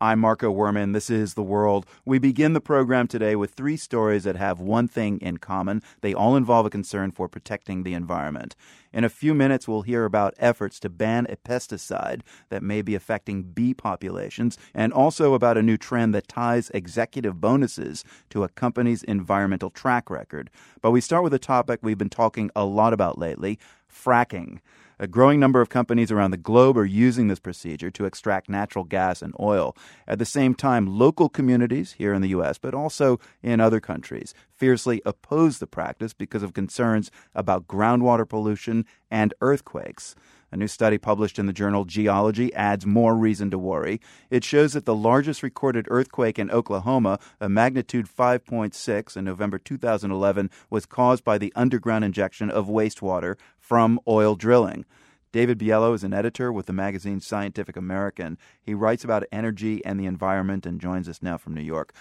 I'm Marco Werman. This is The World. We begin the program today with three stories that have one thing in common. They all involve a concern for protecting the environment. In a few minutes, we'll hear about efforts to ban a pesticide that may be affecting bee populations, and also about a new trend that ties executive bonuses to a company's environmental track record. But we start with a topic we've been talking a lot about lately fracking. A growing number of companies around the globe are using this procedure to extract natural gas and oil. At the same time, local communities here in the U.S., but also in other countries, fiercely oppose the practice because of concerns about groundwater pollution and earthquakes. A new study published in the journal Geology adds more reason to worry. It shows that the largest recorded earthquake in Oklahoma, a magnitude 5.6 in November 2011, was caused by the underground injection of wastewater from oil drilling. David Biello is an editor with the magazine Scientific American. He writes about energy and the environment and joins us now from New York.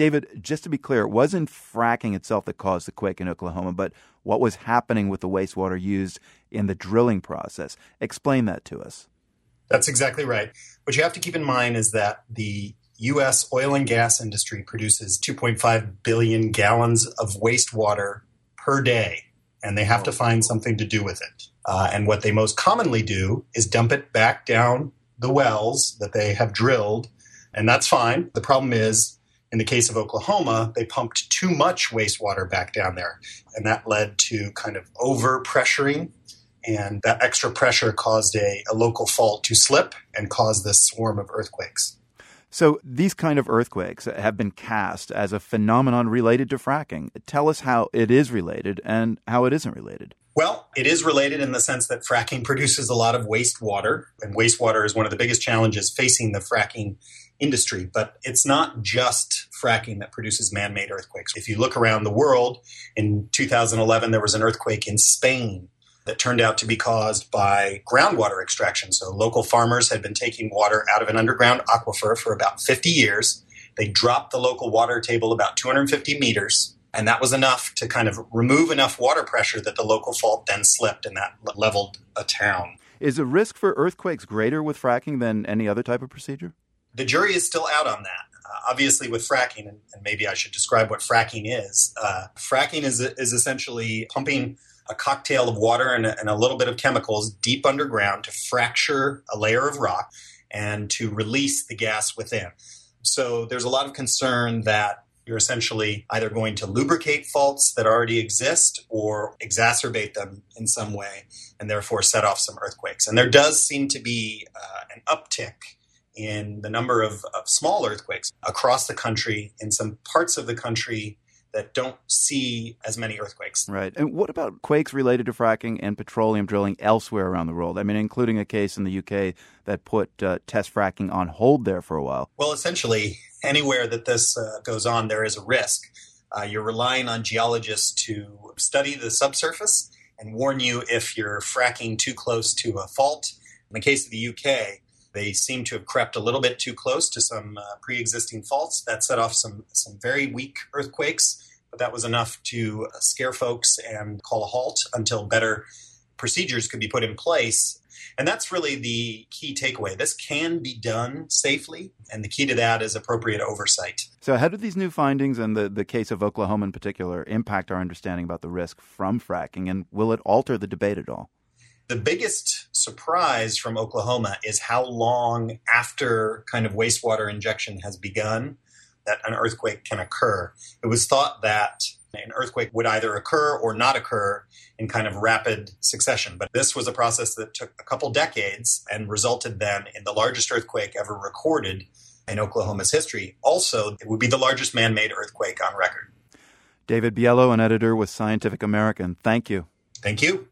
David, just to be clear, it wasn't fracking itself that caused the quake in Oklahoma, but what was happening with the wastewater used in the drilling process. Explain that to us. That's exactly right. What you have to keep in mind is that the U.S. oil and gas industry produces 2.5 billion gallons of wastewater per day and they have to find something to do with it. Uh, and what they most commonly do is dump it back down the wells that they have drilled, and that's fine. The problem is, in the case of Oklahoma, they pumped too much wastewater back down there, and that led to kind of over pressuring. And that extra pressure caused a, a local fault to slip and cause this swarm of earthquakes. So these kind of earthquakes have been cast as a phenomenon related to fracking. Tell us how it is related and how it isn't related. Well, it is related in the sense that fracking produces a lot of wastewater, and wastewater is one of the biggest challenges facing the fracking industry. But it's not just fracking that produces man made earthquakes. If you look around the world, in 2011, there was an earthquake in Spain that turned out to be caused by groundwater extraction. So local farmers had been taking water out of an underground aquifer for about 50 years. They dropped the local water table about 250 meters, and that was enough to kind of remove enough water pressure that the local fault then slipped and that leveled a town. Is the risk for earthquakes greater with fracking than any other type of procedure? The jury is still out on that. Uh, obviously, with fracking, and, and, maybe I should describe what fracking is. Uh, fracking is, is essentially pumping a cocktail of water and a, and a little bit of chemicals deep underground to fracture a layer of rock and to release the gas within. So there's a lot of concern that you're essentially either going to lubricate faults that already exist or exacerbate them in some way and therefore set off some earthquakes. And there does seem to be uh, an uptick in the number of, of small earthquakes across the country in some parts of the country that don't see as many earthquakes. Right. And what about quakes related to fracking and petroleum drilling elsewhere around the world? I mean, including a case in the UK that put uh, test fracking on hold there for a while. Well, essentially, anywhere that this uh, goes on, there is a risk. Uh, you're relying on geologists to study the subsurface and warn you if you're fracking too close to a fault. In the case of the UK, they seem to have crept a little bit too close to some uh, pre-existing faults. That set off some some very weak earthquakes, but that was enough to scare folks and call a halt until better procedures could be put in place. And that's really the key takeaway. This can be done safely, and the key to that is appropriate oversight. So, how do these new findings and the, the case of Oklahoma in particular impact our understanding about the risk from fracking, and will it alter the debate at all? The biggest surprise from Oklahoma is how long after kind of wastewater injection has begun that an earthquake can occur. It was thought that an earthquake would either occur or not occur in kind of rapid succession. But this was a process that took a couple decades and resulted then in the largest earthquake ever recorded in Oklahoma's history. Also, it would be the largest man made earthquake on record. David Biello, an editor with Scientific American. Thank you. Thank you.